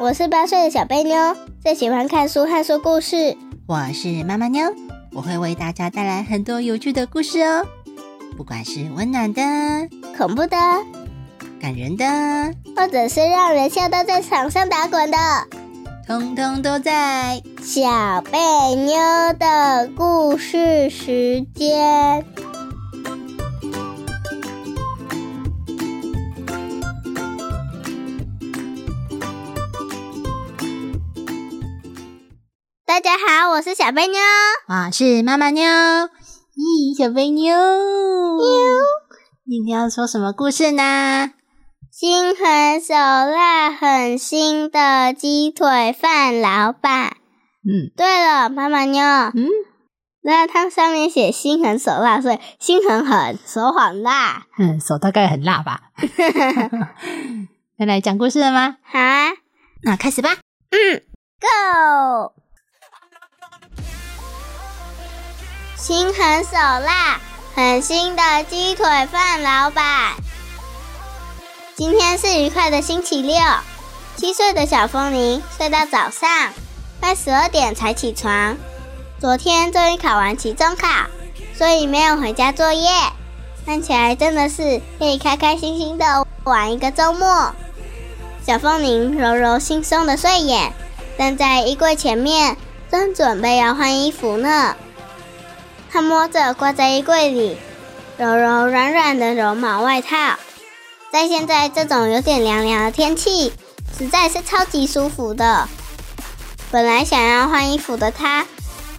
我是八岁的小贝妞，最喜欢看书和说故事。我是妈妈妞，我会为大家带来很多有趣的故事哦。不管是温暖的、恐怖的、感人的，或者是让人笑到在场上打滚的，通通都在小贝妞的故事时间。大家好，我是小贝妞，我是妈妈妞。咦，小贝妞，妞今天要说什么故事呢？心狠手辣、狠心的鸡腿饭老板。嗯，对了，妈妈妞，嗯，那它上面写心狠手辣，所以心很狠，手很辣。嗯，手大概很辣吧。要来讲故事了吗？好啊，那开始吧。嗯，Go！心狠手辣、狠心的鸡腿饭老板。今天是愉快的星期六，七岁的小风铃睡到早上，快十二点才起床。昨天终于考完期中考，所以没有回家作业，看起来真的是可以开开心心的玩一个周末。小风铃揉揉惺忪的睡眼，站在衣柜前面，正准备要换衣服呢。他摸着挂在衣柜里，柔柔软软的绒毛外套，在现在这种有点凉凉的天气，实在是超级舒服的。本来想要换衣服的他，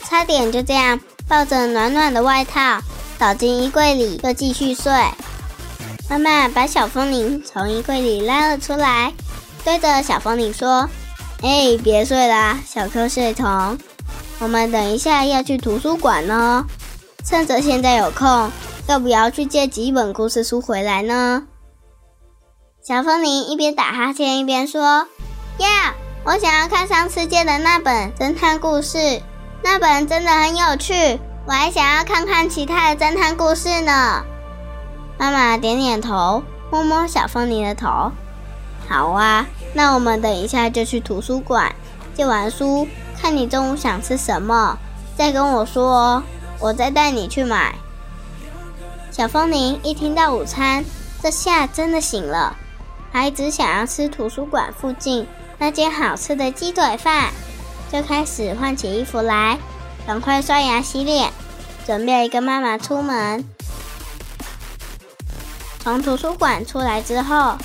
差点就这样抱着暖暖的外套倒进衣柜里，又继续睡。妈妈把小风铃从衣柜里拉了出来，对着小风铃说：“哎，别睡啦，小瞌睡虫，我们等一下要去图书馆哦。”趁着现在有空，要不要去借几本故事书回来呢？小风铃一边打哈欠一边说：“呀，我想要看上次借的那本侦探故事，那本真的很有趣。我还想要看看其他的侦探故事呢。”妈妈点点头，摸摸小风铃的头：“好啊，那我们等一下就去图书馆借完书，看你中午想吃什么，再跟我说哦。”我再带你去买。小风铃一听到午餐，这下真的醒了，还只想要吃图书馆附近那间好吃的鸡腿饭，就开始换起衣服来，赶快刷牙洗脸，准备跟妈妈出门。从图书馆出来之后，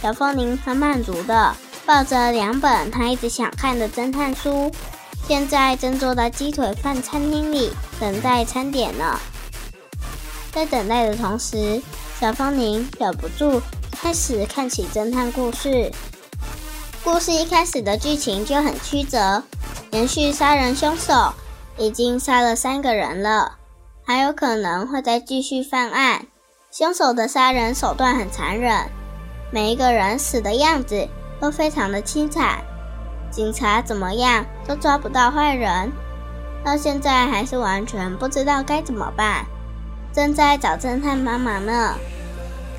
小风铃很满足的抱着两本他一直想看的侦探书。现在正坐在鸡腿饭餐厅里等待餐点呢。在等待的同时，小芳宁忍不住开始看起侦探故事。故事一开始的剧情就很曲折，连续杀人凶手已经杀了三个人了，还有可能会再继续犯案。凶手的杀人手段很残忍，每一个人死的样子都非常的凄惨。警察怎么样都抓不到坏人，到现在还是完全不知道该怎么办，正在找侦探帮忙呢。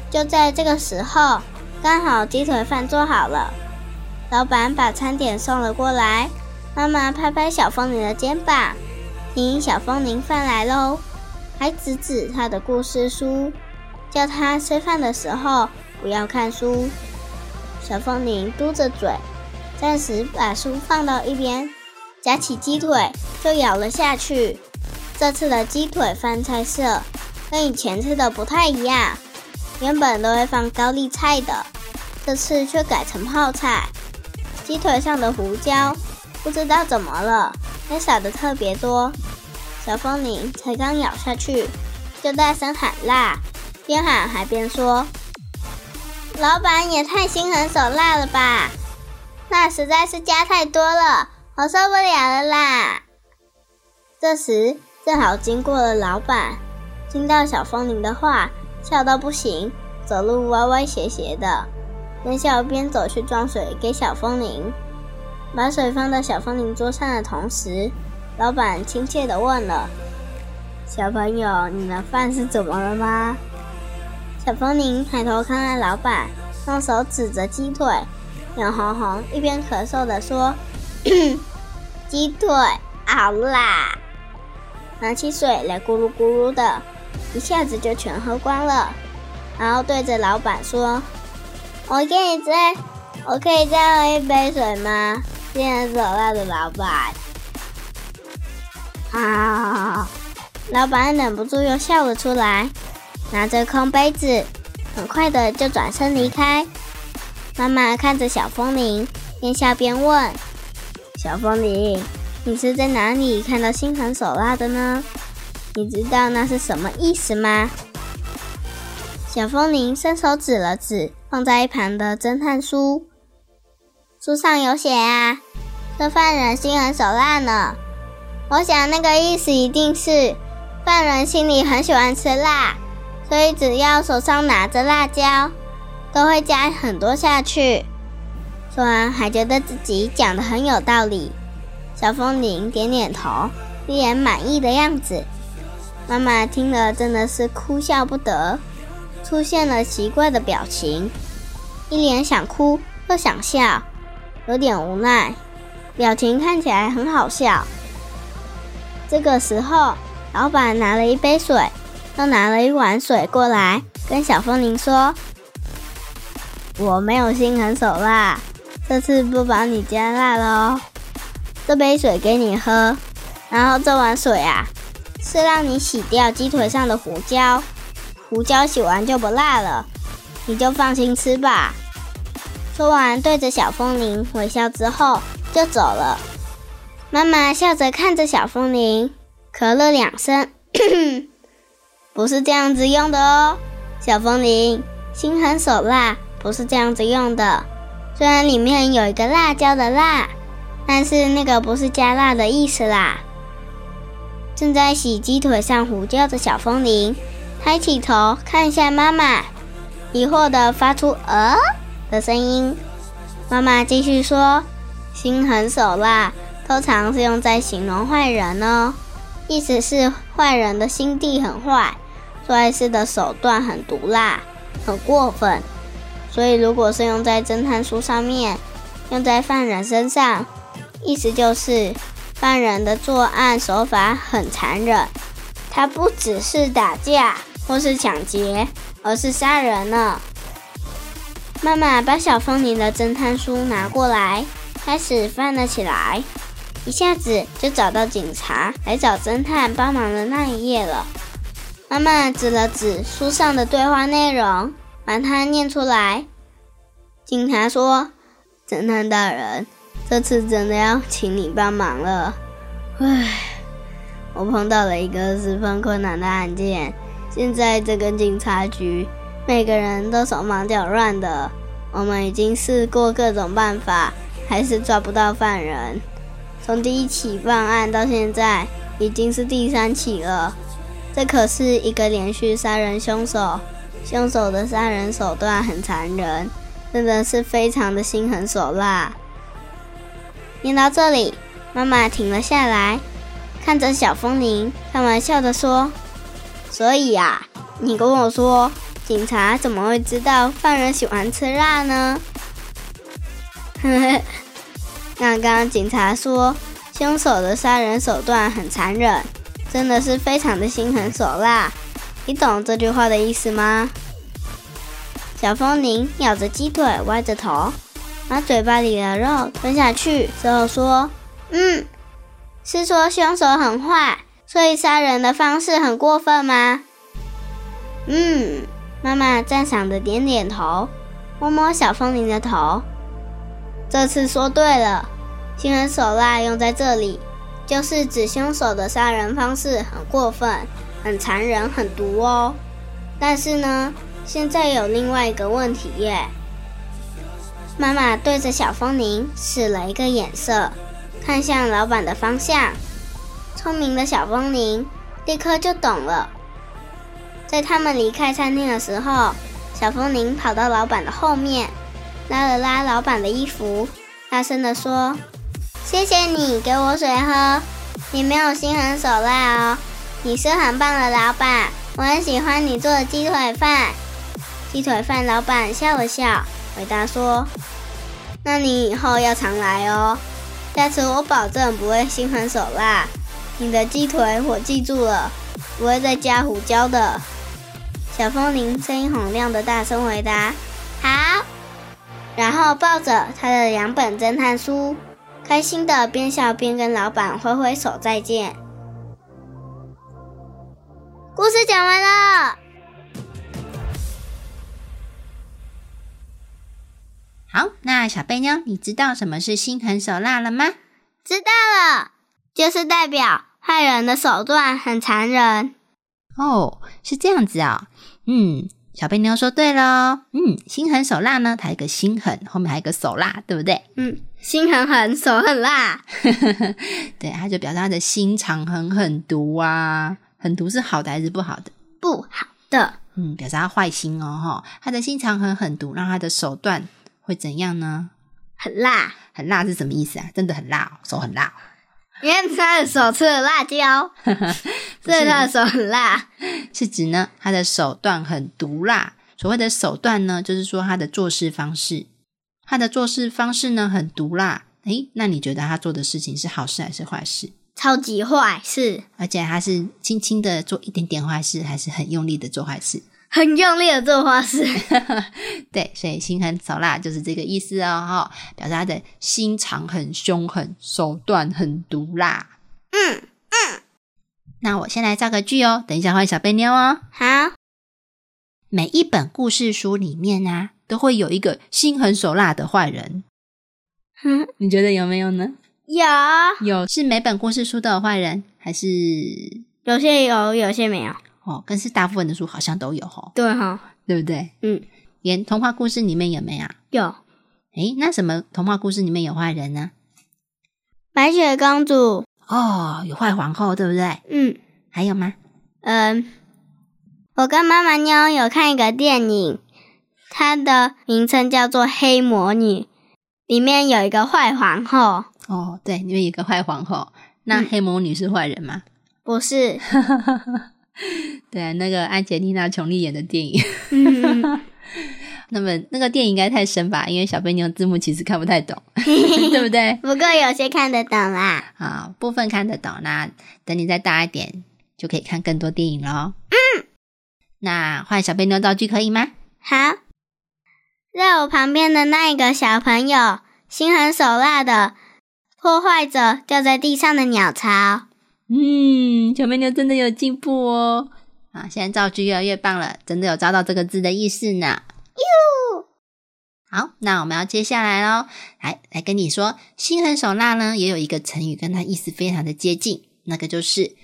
就在这个时候，刚好鸡腿饭做好了，老板把餐点送了过来。妈妈拍拍小风铃的肩膀，听小风铃饭来喽，还指指他的故事书，叫他吃饭的时候不要看书。小风铃嘟着嘴。暂时把书放到一边，夹起鸡腿就咬了下去。这次的鸡腿饭菜色跟以前吃的不太一样，原本都会放高丽菜的，这次却改成泡菜。鸡腿上的胡椒不知道怎么了，也撒的特别多。小风铃才刚咬下去，就大声喊辣，边喊还边说：“老板也太心狠手辣了吧！”那实在是加太多了，我受不了了啦！这时正好经过了老板，听到小风铃的话，笑到不行，走路歪歪斜斜的，边笑边走去装水给小风铃。把水放到小风铃桌上的同时，老板亲切地问了：“小朋友，你的饭是怎么了吗？”小风铃抬头看看老板，用手指着鸡腿。脸红红，一边咳嗽的说：“ 鸡腿好辣！”拿起水来咕噜咕噜的，一下子就全喝光了。然后对着老板说：“我可以再，我可以再喝一杯水吗？”心狠手辣的老板，啊！老板忍不住又笑了出来，拿着空杯子，很快的就转身离开。妈妈看着小风铃，边笑边问：“小风铃，你是在哪里看到心狠手辣的呢？你知道那是什么意思吗？”小风铃伸手指了指放在一旁的侦探书，书上有写啊。这犯人心狠手辣呢，我想那个意思一定是犯人心里很喜欢吃辣，所以只要手上拿着辣椒，都会加很多下去。说完还觉得自己讲的很有道理。小风铃点点头，一脸满意的样子。妈妈听了真的是哭笑不得，出现了奇怪的表情，一脸想哭又想笑，有点无奈。表情看起来很好笑。这个时候，老板拿了一杯水，又拿了一碗水过来，跟小风铃说：“我没有心狠手辣，这次不帮你加辣了哦。这杯水给你喝，然后这碗水啊，是让你洗掉鸡腿上的胡椒，胡椒洗完就不辣了，你就放心吃吧。”说完，对着小风铃微笑之后。就走了。妈妈笑着看着小风铃，咳了两声，不是这样子用的哦。小风铃，心狠手辣，不是这样子用的。虽然里面有一个辣椒的辣，但是那个不是加辣的意思啦。正在洗鸡腿上胡椒的小风铃，抬起头看一下妈妈，疑惑的发出“呃”的声音。妈妈继续说。心狠手辣，通常是用在形容坏人哦，意思是坏人的心地很坏，做坏事的手段很毒辣，很过分。所以如果是用在侦探书上面，用在犯人身上，意思就是犯人的作案手法很残忍，他不只是打架或是抢劫，而是杀人呢。妈妈把小风铃的侦探书拿过来。开始翻了起来，一下子就找到警察来找侦探帮忙的那一页了。妈妈指了指书上的对话内容，把它念出来。警察说：“侦探大人，这次真的要请你帮忙了。唉，我碰到了一个十分困难的案件，现在这个警察局每个人都手忙脚乱的，我们已经试过各种办法。”还是抓不到犯人。从第一起犯案到现在，已经是第三起了。这可是一个连续杀人凶手，凶手的杀人手段很残忍，真的是非常的心狠手辣。念到这里，妈妈停了下来，看着小风铃，开玩笑的说：“所以啊，你跟我说，警察怎么会知道犯人喜欢吃辣呢？” 刚刚警察说，凶手的杀人手段很残忍，真的是非常的心狠手辣。你懂这句话的意思吗？小风铃咬着鸡腿，歪着头，把嘴巴里的肉吞下去之后说：“嗯，是说凶手很坏，所以杀人的方式很过分吗？”嗯，妈妈赞赏的点点头，摸摸小风铃的头。这次说对了，心狠手辣用在这里，就是指凶手的杀人方式很过分、很残忍、很毒哦。但是呢，现在有另外一个问题耶。妈妈对着小风铃使了一个眼色，看向老板的方向。聪明的小风铃立刻就懂了。在他们离开餐厅的时候，小风铃跑到老板的后面。拉了拉老板的衣服，大声地说：“谢谢你给我水喝，你没有心狠手辣哦，你是很棒的老板，我很喜欢你做的鸡腿饭。”鸡腿饭老板笑了笑，回答说：“那你以后要常来哦。下次我保证不会心狠手辣。你的鸡腿我记住了，不会再加胡椒的。小风铃声音洪亮的大声回答：“好。”然后抱着他的两本侦探书，开心的边笑边跟老板挥挥手再见。故事讲完了。好，那小贝妞，你知道什么是心狠手辣了吗？知道了，就是代表坏人的手段很残忍。哦，是这样子啊。嗯，小贝妞说对了。嗯，心狠手辣呢，它一个心狠，后面还有一个手辣，对不对？嗯，心狠狠，手很辣。对，它就表示他的心肠很狠毒啊。狠毒是好的还是不好的？不好的。嗯，表示他坏心哦，哈。他的心肠很狠毒，那他的手段。会怎样呢？很辣，很辣是什么意思啊？真的很辣，哦手很辣。因为他的手吃了辣椒，所以他的手很辣。是指呢，他的手段很毒辣。所谓的手段呢，就是说他的做事方式，他的做事方式呢很毒辣。诶，那你觉得他做的事情是好事还是坏事？超级坏事。而且他是轻轻的做一点点坏事，还是很用力的做坏事？很用力的做坏事，对，所以心狠手辣就是这个意思哦，哈，表示他的心肠很凶狠，手段很毒辣。嗯嗯，那我先来造个句哦，等一下换小贝妞哦。好，每一本故事书里面呢，都会有一个心狠手辣的坏人。嗯，你觉得有没有呢？有，有是每本故事书都有坏人，还是有些有，有些没有？哦，但是大部分的书好像都有哈，对哈，对不对？嗯，连童话故事里面有没有？有。诶，那什么童话故事里面有坏人呢？白雪公主。哦，有坏皇后，对不对？嗯。还有吗？嗯，我跟妈妈妞有看一个电影，它的名称叫做《黑魔女》，里面有一个坏皇后。哦，对，里面有一个坏皇后。那黑魔女是坏人吗？不是。对，那个安吉丽娜·琼丽演的电影，那么那个电影应该太深吧？因为小贝妞字幕其实看不太懂，对不对？不过有些看得懂啦，啊，部分看得懂。那等你再大一点，就可以看更多电影喽。嗯，那换小贝妞道具可以吗？好，在我旁边的那一个小朋友，心狠手辣的破坏着掉在地上的鸟巢。嗯，小美妞真的有进步哦！啊，现在造句越来越棒了，真的有抓到这个字的意思呢。哟，好，那我们要接下来喽，来来跟你说，心狠手辣呢，也有一个成语跟它意思非常的接近，那个就是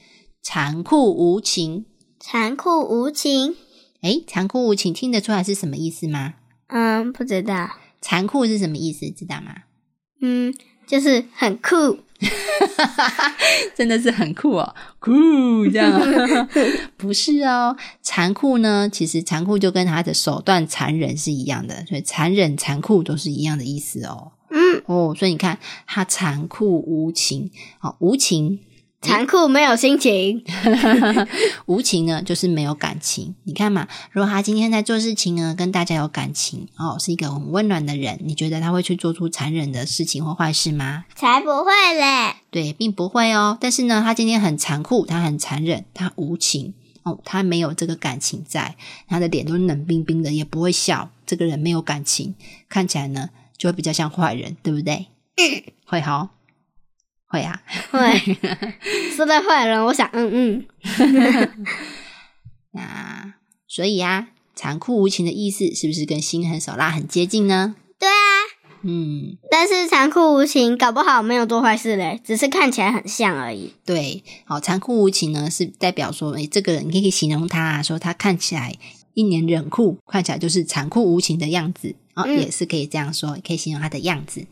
残酷无情。残酷无情？哎，残酷无情听得出来是什么意思吗？嗯，不知道。残酷是什么意思？知道吗？嗯，就是很酷。真的是很酷哦，酷这样 不是哦，残酷呢？其实残酷就跟他的手段残忍是一样的，所以残忍、残酷都是一样的意思哦。嗯，哦，所以你看，他残酷无情，哦，无情。残酷没有心情，无情呢就是没有感情。你看嘛，如果他今天在做事情呢，跟大家有感情哦，是一个很温暖的人，你觉得他会去做出残忍的事情或坏事吗？才不会嘞！对，并不会哦。但是呢，他今天很残酷，他很残忍，他无情哦，他没有这个感情在，他的脸都冷冰冰的，也不会笑。这个人没有感情，看起来呢就会比较像坏人，对不对？会好。会啊，会。说到坏人，我想，嗯嗯，那所以啊，残酷无情的意思是不是跟心狠手辣很接近呢？对啊，嗯，但是残酷无情搞不好没有做坏事嘞，只是看起来很像而已。对，好，残酷无情呢是代表说，哎，这个人你可以形容他，说他看起来一脸冷酷，看起来就是残酷无情的样子。哦，也是可以这样说，可以形容他的样子。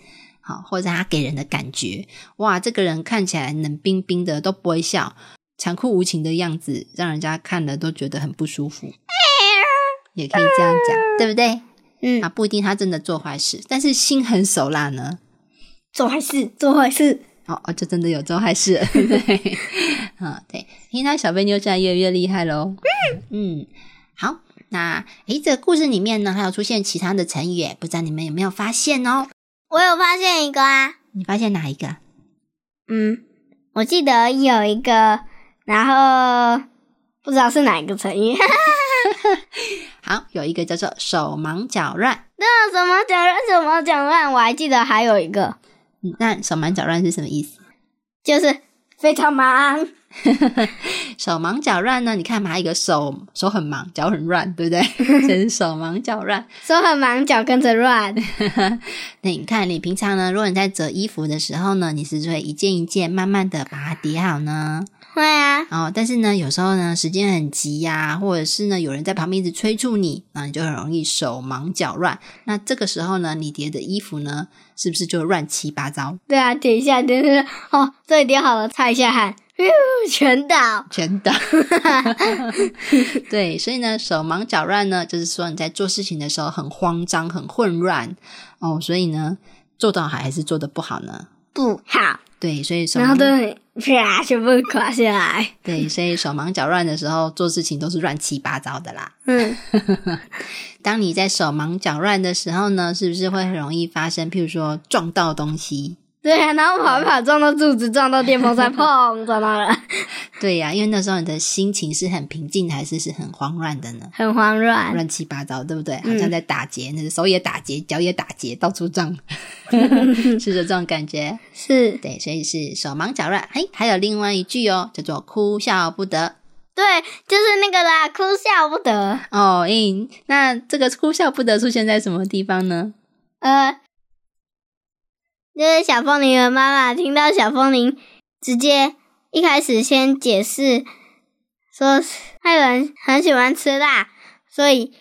好，或者他给人的感觉，哇，这个人看起来冷冰冰的，都不会笑，残酷无情的样子，让人家看了都觉得很不舒服。也可以这样讲，对不对？嗯，啊，不一定他真的做坏事，但是心狠手辣呢？做坏事，做坏事，哦哦，就真的有做坏事，对，嗯，对，因为他小贝妞现在越来越厉害喽。嗯，好，那诶，这个故事里面呢，还有出现其他的成语，不知道你们有没有发现哦？我有发现一个啊，你发现哪一个？嗯，我记得有一个，然后不知道是哪一个成语。好，有一个叫做手忙脚乱。那手忙脚乱，手忙脚乱？我还记得还有一个，嗯那手忙脚乱是什么意思？就是非常忙。手忙脚乱呢？你看嘛，一个手手很忙，脚很乱，对不对？真是手忙脚乱。手很忙，脚跟着乱。那你看，你平常呢，如果你在折衣服的时候呢，你是不是会一件一件慢慢的把它叠好呢？会啊，哦，但是呢，有时候呢，时间很急呀、或者是呢，有人在旁边一直催促你，那你就很容易手忙脚乱。那这个时候呢，你叠的衣服呢，是不是就乱七八糟，对啊，叠一下，叠一下，哦，这里叠好了，擦一下汗，咻 全倒。全倒？对，所以呢，手忙脚乱呢，就是说你在做事情的时候很慌张、很混乱哦，所以呢，做到好还是做得不好呢？不好，对，所以手然后忙都啪全部垮下来。对，所以手忙脚乱的时候做事情都是乱七八糟的啦。嗯，当你在手忙脚乱的时候呢，是不是会很容易发生，譬如说撞到东西？对啊，然后跑一跑，撞到柱子，撞到电风扇，砰，撞到了，对呀、因为那时候你的心情是很平静，还是是很慌乱的呢？很慌乱。乱七八糟，对不对？好嗯像在打结，那个手也打结，脚也打结，到处撞，是这种感觉。是，对，所以是手忙脚乱。嘿，还有另外一句哦，叫做哭笑不得。对，就是那个啦，哭笑不得。哦，诶，那这个哭笑不得出现在什么地方呢？呃，就是小风铃的妈妈听到小风铃直接一开始先解释说，还有人很喜欢吃辣，所以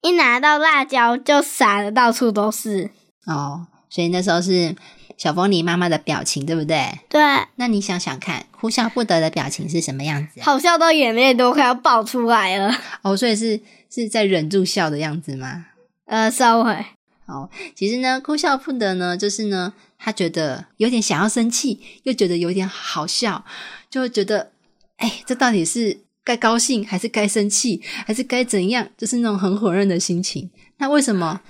一拿到辣椒就撒的到处都是。哦，所以那时候是小风铃妈妈的表情，对不对？对，那你想想看，哭笑不得的表情是什么样子啊？好笑到眼泪都快要爆出来了。哦，所以是是在忍住笑的样子吗？呃，稍微，哦，其实呢，哭笑不得呢，就是呢，他觉得有点想要生气，又觉得有点好笑，就会觉得，哎，这到底是该高兴还是该生气，还是该怎样？就是那种很混乱的心情。那为什么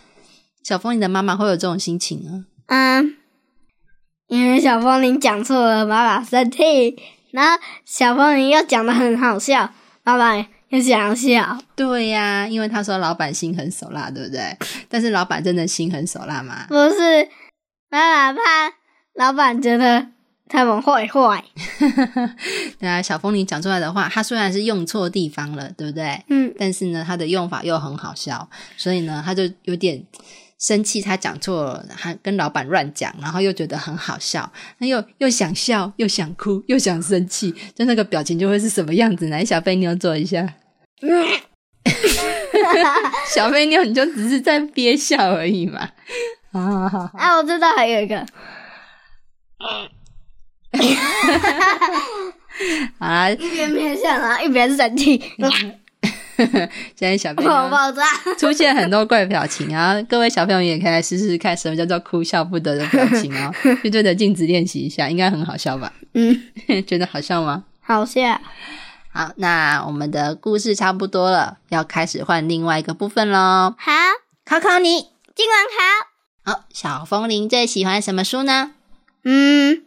小风铃的妈妈会有这种心情呢？嗯，因为小风铃讲错了，妈妈生气，然后小风铃又讲的很好笑，妈妈又想笑。对呀、因为他说老板心狠手辣，对不对？但是老板真的心狠手辣吗？不是，妈妈怕老板觉得他们坏坏。对啊，小风铃讲出来的话，他虽然是用错地方了，对不对？嗯，但是呢，他的用法又很好笑，所以呢，他就有点生气，他讲错了，他跟老板乱讲，然后又觉得很好笑，那又又想笑，又想哭，又想生气，就那个表情就会是什么样子？来，小飞妞做一下。小飞妞，你就只是在憋笑而已嘛。啊，好好好啊，我知道还有一个，好啦，一边憋笑，然后一边生气，现在小飞爆妞爆炸。出现很多怪表情啊！各位小朋友也可以来试试看，什么叫做哭笑不得的表情哦，就对着镜子练习一下，应该很好笑吧？嗯，觉得好笑吗？好笑。好，那我们的故事差不多了，要开始换另外一个部分喽。好，考考你，今晚考。好，小风铃最喜欢什么书呢？嗯，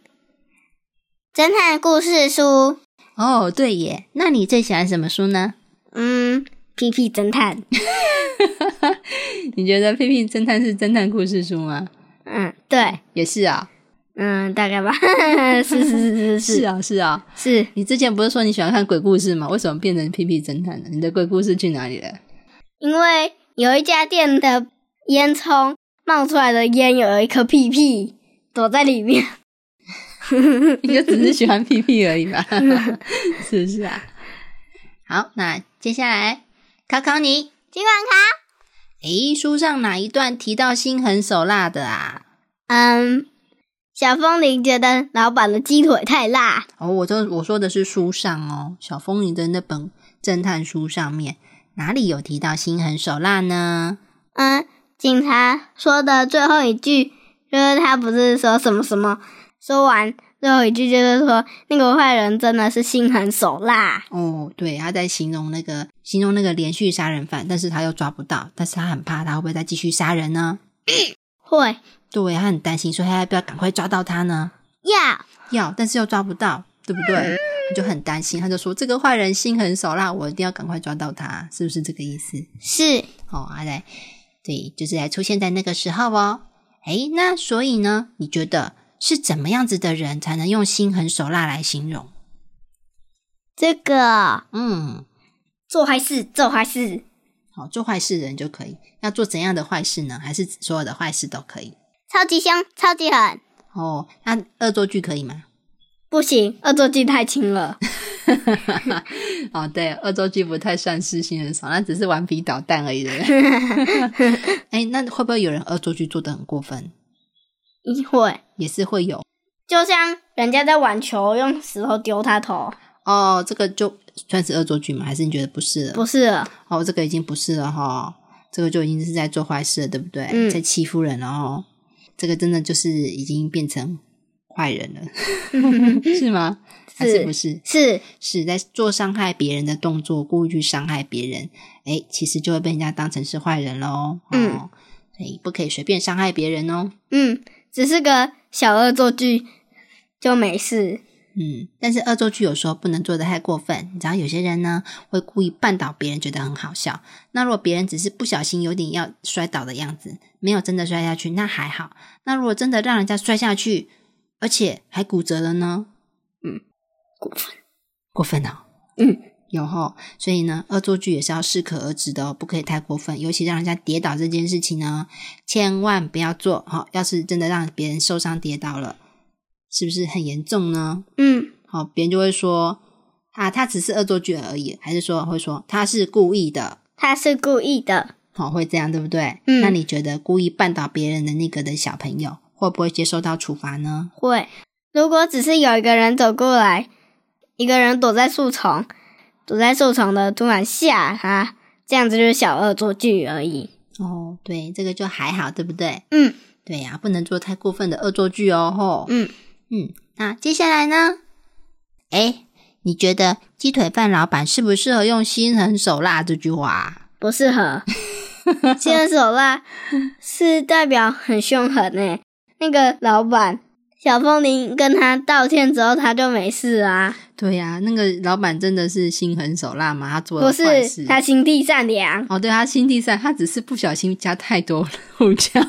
侦探故事书。哦，对耶，那你最喜欢什么书呢？嗯，屁屁侦探。你觉得《屁屁侦探》是侦探故事书吗？嗯，对。也是啊，嗯，大概吧。是是是是是啊，是啊。是，你之前不是说你喜欢看鬼故事吗？为什么变成屁屁侦探了？你的鬼故事去哪里了？因为有一家店的烟囱冒出来的烟有一颗屁屁躲在里面。你就只是喜欢屁屁而已吧？是不是啊？好，那接下来考考你，尽管考。诶，书上哪一段提到心狠手辣的啊？嗯，小风铃觉得老板的鸡腿太辣。哦，我这我说的是书上哦，小风铃的那本侦探书上面哪里有提到心狠手辣呢？嗯，警察说的最后一句就是他不是说什么什么，说完最后一句就是说那个坏人真的是心狠手辣。哦，对，他在形容那个形容那个连续杀人犯，但是他又抓不到，但是他很怕他会不会再继续杀人呢？会对，他很担心，所以他要不要赶快抓到他呢？要要，但是又抓不到，对不对？他就很担心，他就说这个坏人心狠手辣，我一定要赶快抓到他，是不是这个意思？是哦，阿来，对，就是来出现在那个时候哦。诶，那所以呢，你觉得是怎么样子的人才能用心狠手辣来形容？这个嗯，做坏事，做坏事，好，做坏事的人就可以。要做怎样的坏事呢？还是所有的坏事都可以？超级凶，超级狠，哦，那恶作剧可以吗？不行，恶作剧太轻了。哦，对，恶作剧不太算是心狠手辣，那只是顽皮捣蛋而已的。哎，那会不会有人恶作剧做的很过分？一会也是会有就像人家在玩球，用石头丢他头，哦，这个就算是恶作剧吗？还是你觉得不是了？不是了哦，这个已经不是了哈，这个就已经是在做坏事了，对不对？嗯在欺负人了哦，这个真的就是已经变成坏人了，是吗？还是不是？是是在做伤害别人的动作，故意去伤害别人，哎，其实就会被人家当成是坏人喽。嗯哦，所以不可以随便伤害别人哦。嗯，只是个小恶作剧就没事。嗯，但是恶作剧有时候不能做的太过分。你知道，有些人呢会故意绊倒别人，觉得很好笑。那如果别人只是不小心有点要摔倒的样子，没有真的摔下去，那还好。那如果真的让人家摔下去，而且还骨折了呢？嗯过分。过分哦。嗯，有吼，所以呢，恶作剧也是要适可而止的哦，不可以太过分。尤其让人家跌倒这件事情呢，千万不要做。好、要是真的让别人受伤跌倒了，是不是很严重呢？嗯，好、别人就会说啊，他只是恶作剧而已，还是说会说他是故意的？他是故意的。好、会这样对不对？嗯那你觉得故意绊倒别人的那个的小朋友，会不会接受到处罚呢？会，如果只是有一个人走过来，一个人躲在树丛，躲在树丛的突然吓他，这样子就是小恶作剧而已。哦，对，这个就还好，对不对？嗯对呀、不能做太过分的恶作剧哦。吼，嗯，嗯，那接下来呢？哎，你觉得鸡腿饭老板适不适合用“心狠手辣”这句话？不适合。心狠手辣是代表很凶狠诶。那个老板小风铃跟他道歉之后，他就没事啊。对呀、那个老板真的是心狠手辣嘛？他做不了坏事是，他心地善良。哦，对他心地善，他只是不小心加太多胡椒，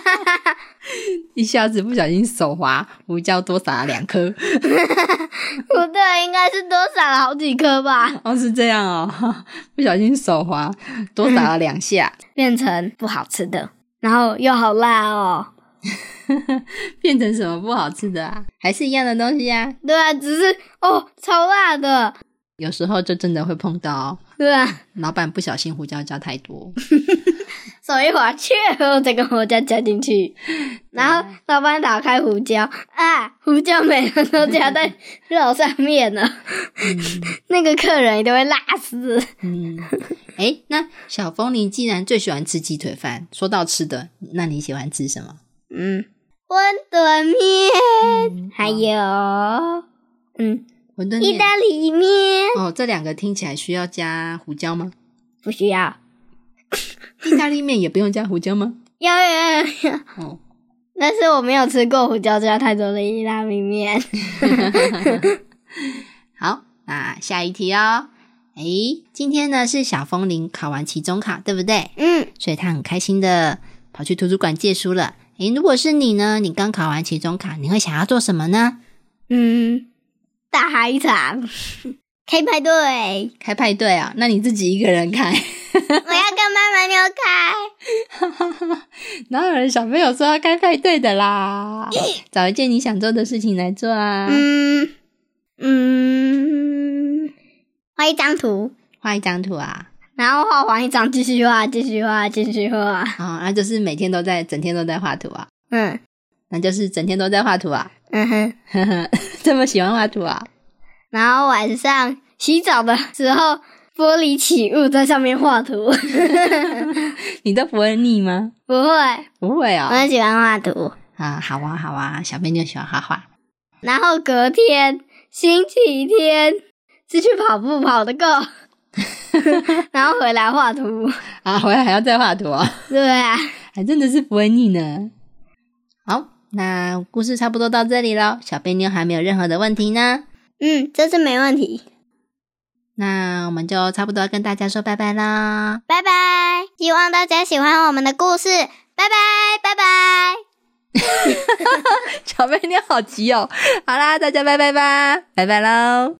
一下子不小心手滑，胡椒多撒了两颗。不对，应该是多撒了好几颗吧，哦，是这样哦，不小心手滑，多撒了两下，变成不好吃的，然后又好辣哦。变成什么不好吃的啊？还是一样的东西啊？对啊，只是哦，超辣的。有时候就真的会碰到、哦。对啊，老板不小心胡椒加太多，手一滑，去，这个胡椒加进去，然后老板打开胡椒啊，胡椒每人，都加在肉上面了，那个客人一定会辣死。嗯，诶，那小风铃既然最喜欢吃鸡腿饭，说到吃的，那你喜欢吃什么？嗯，馄饨面，还有嗯，馄饨面。意大利面，哦，这两个听起来需要加胡椒吗？不需要，意大利面也不用加胡椒吗？要要要要。哦，但是我没有吃过胡椒加太多的意大利面。好，那下一题哦。诶，今天呢是小风铃考完期中考，对不对？嗯，所以他很开心的跑去图书馆借书了。诶，如果是你呢？你刚考完期中考，你会想要做什么呢？嗯，大海场 开派对，开派对啊？那你自己一个人开？我要跟妈妈妞开。哪有人小朋友说要开派对的啦？找一件你想做的事情来做啊！嗯嗯，画一张图，画一张图啊！然后画完一张，继续画，继续画，继续画。哦，那就是每天都在，整天都在画图啊。嗯那就是整天都在画图啊。嗯哼，呵呵，这么喜欢画图啊？然后晚上洗澡的时候，玻璃起雾在上面画图。你都不会腻吗？不会，不会哦。我很喜欢画图。啊，好啊，好啊，小妹就喜欢画画。然后隔天星期天是去跑步跑得够，然后回来画图。啊，回来还要再画图啊？对啊，还真的是不会腻呢。好，那故事差不多到这里了。小贝妞还没有任何的问题呢。嗯，这是没问题。那我们就差不多跟大家说拜拜啦，拜拜！希望大家喜欢我们的故事，拜拜拜拜。小贝妞好急哦。好啦，大家拜拜吧，拜拜喽。